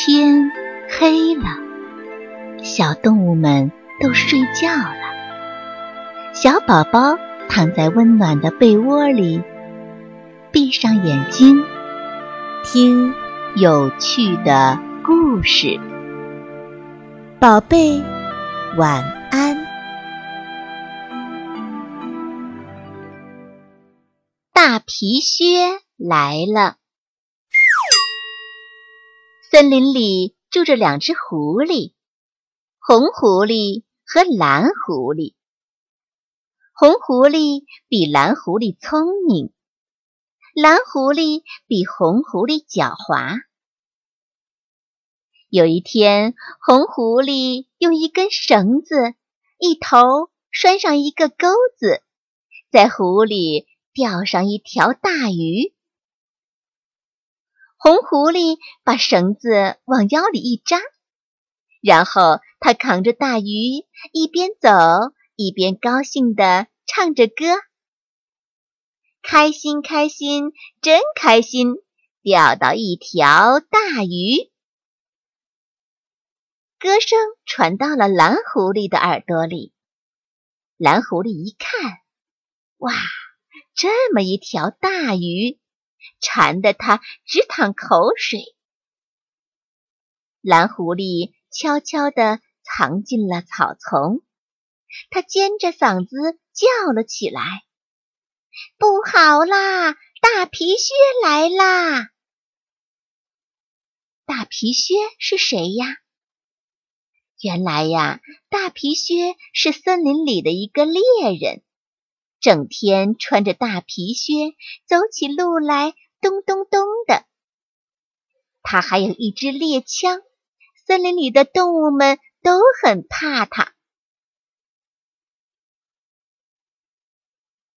天黑了，小动物们都睡觉了。小宝宝躺在温暖的被窝里，闭上眼睛，听有趣的故事。宝贝，晚安。大皮靴来了。森林里住着两只狐狸，红狐狸和蓝狐狸。红狐狸比蓝狐狸聪明，蓝狐狸比红狐狸狡猾。有一天，红狐狸用一根绳子，一头拴上一个钩子，在湖里钓上一条大鱼。红狐狸把绳子往腰里一扎，然后他扛着大鱼，一边走一边高兴地唱着歌：“开心，开心，真开心，钓到一条大鱼。”歌声传到了蓝狐狸的耳朵里。蓝狐狸一看，哇，这么一条大鱼！馋得他直淌口水。蓝狐狸悄悄地藏进了草丛，他尖着嗓子叫了起来：“不好啦，大皮靴来啦！”大皮靴是谁呀？原来呀，大皮靴是森林里的一个猎人。整天穿着大皮靴，走起路来咚咚咚的。他还有一支猎枪，森林里的动物们都很怕他。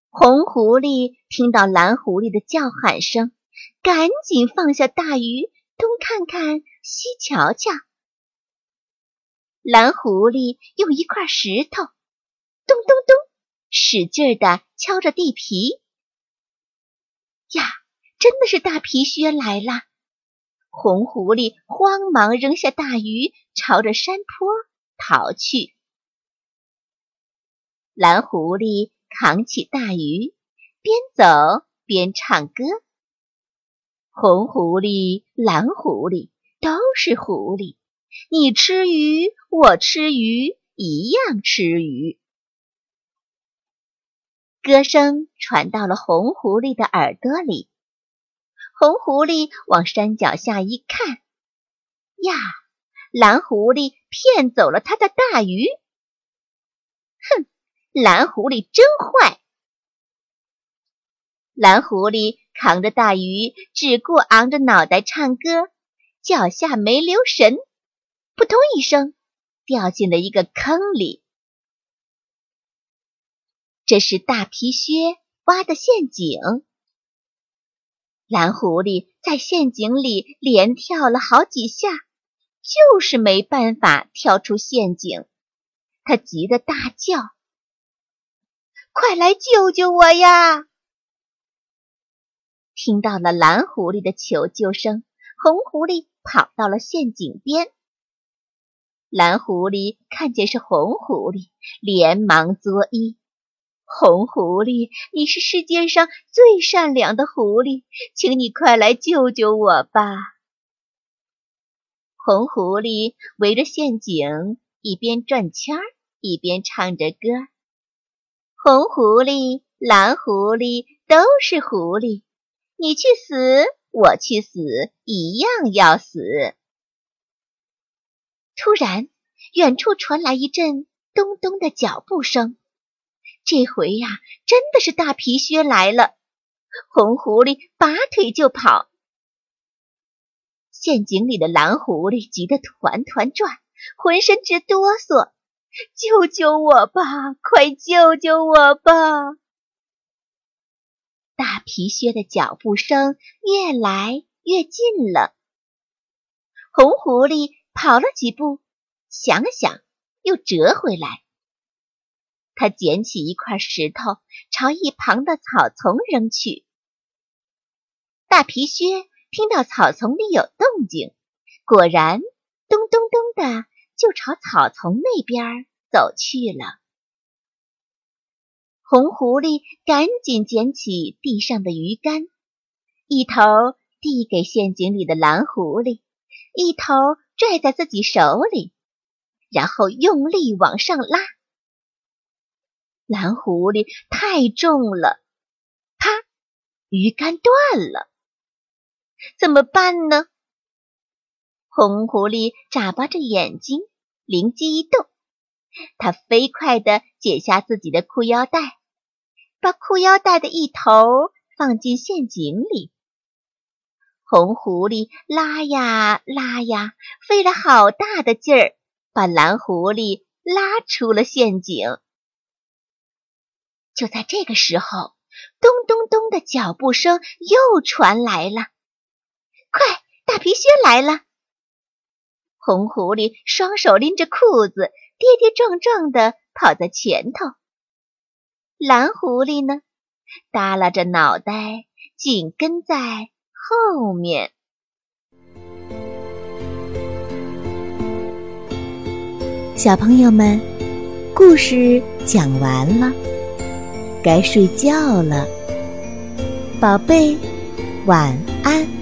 红狐狸听到蓝狐狸的叫喊声，赶紧放下大鱼，东看看，西瞧瞧。蓝狐狸用一块石头，咚咚咚。使劲的敲着地皮，呀，真的是大皮靴来了！红狐狸慌忙扔下大鱼，朝着山坡逃去。蓝狐狸扛起大鱼，边走边唱歌。红狐狸、蓝狐狸都是狐狸，你吃鱼，我吃鱼，一样吃鱼。歌声传到了红狐狸的耳朵里，红狐狸往山脚下一看，呀，蓝狐狸骗走了他的大鱼。哼，蓝狐狸真坏！蓝狐狸扛着大鱼，只顾昂着脑袋唱歌，脚下没留神，扑通一声，掉进了一个坑里。这是大皮靴挖的陷阱。蓝狐狸在陷阱里连跳了好几下，就是没办法跳出陷阱。他急得大叫：“快来救救我呀！”听到了蓝狐狸的求救声，红狐狸跑到了陷阱边。蓝狐狸看见是红狐狸，连忙作揖。红狐狸，你是世界上最善良的狐狸，请你快来救救我吧！红狐狸围着陷阱，一边转圈儿，一边唱着歌。红狐狸、蓝狐狸都是狐狸，你去死，我去死，一样要死。突然，远处传来一阵咚咚的脚步声。这回呀，真的是大皮靴来了！红狐狸拔腿就跑，陷阱里的蓝狐狸急得团团转，浑身直哆嗦。救救我吧！快救救我吧！大皮靴的脚步声越来越近了。红狐狸跑了几步，想了想，又折回来。他捡起一块石头，朝一旁的草丛扔去。大皮靴听到草丛里有动静，果然，咚咚咚的就朝草丛那边走去了。红狐狸赶紧捡起地上的鱼竿，一头递给陷阱里的蓝狐狸，一头拽在自己手里，然后用力往上拉。蓝狐狸太重了，啪，鱼竿断了。怎么办呢？红狐狸眨巴着眼睛，灵机一动，它飞快地解下自己的裤腰带。把裤腰带的一头放进陷阱里，红狐狸拉呀拉呀，费了好大的劲儿，把蓝狐狸拉出了陷阱。就在这个时候，咚咚咚的脚步声又传来了。快，大皮靴来了！红狐狸双手拎着裤子，跌跌撞撞的跑在前头。蓝狐狸呢，耷拉着脑袋，紧跟在后面。小朋友们，故事讲完了，该睡觉了，宝贝，晚安。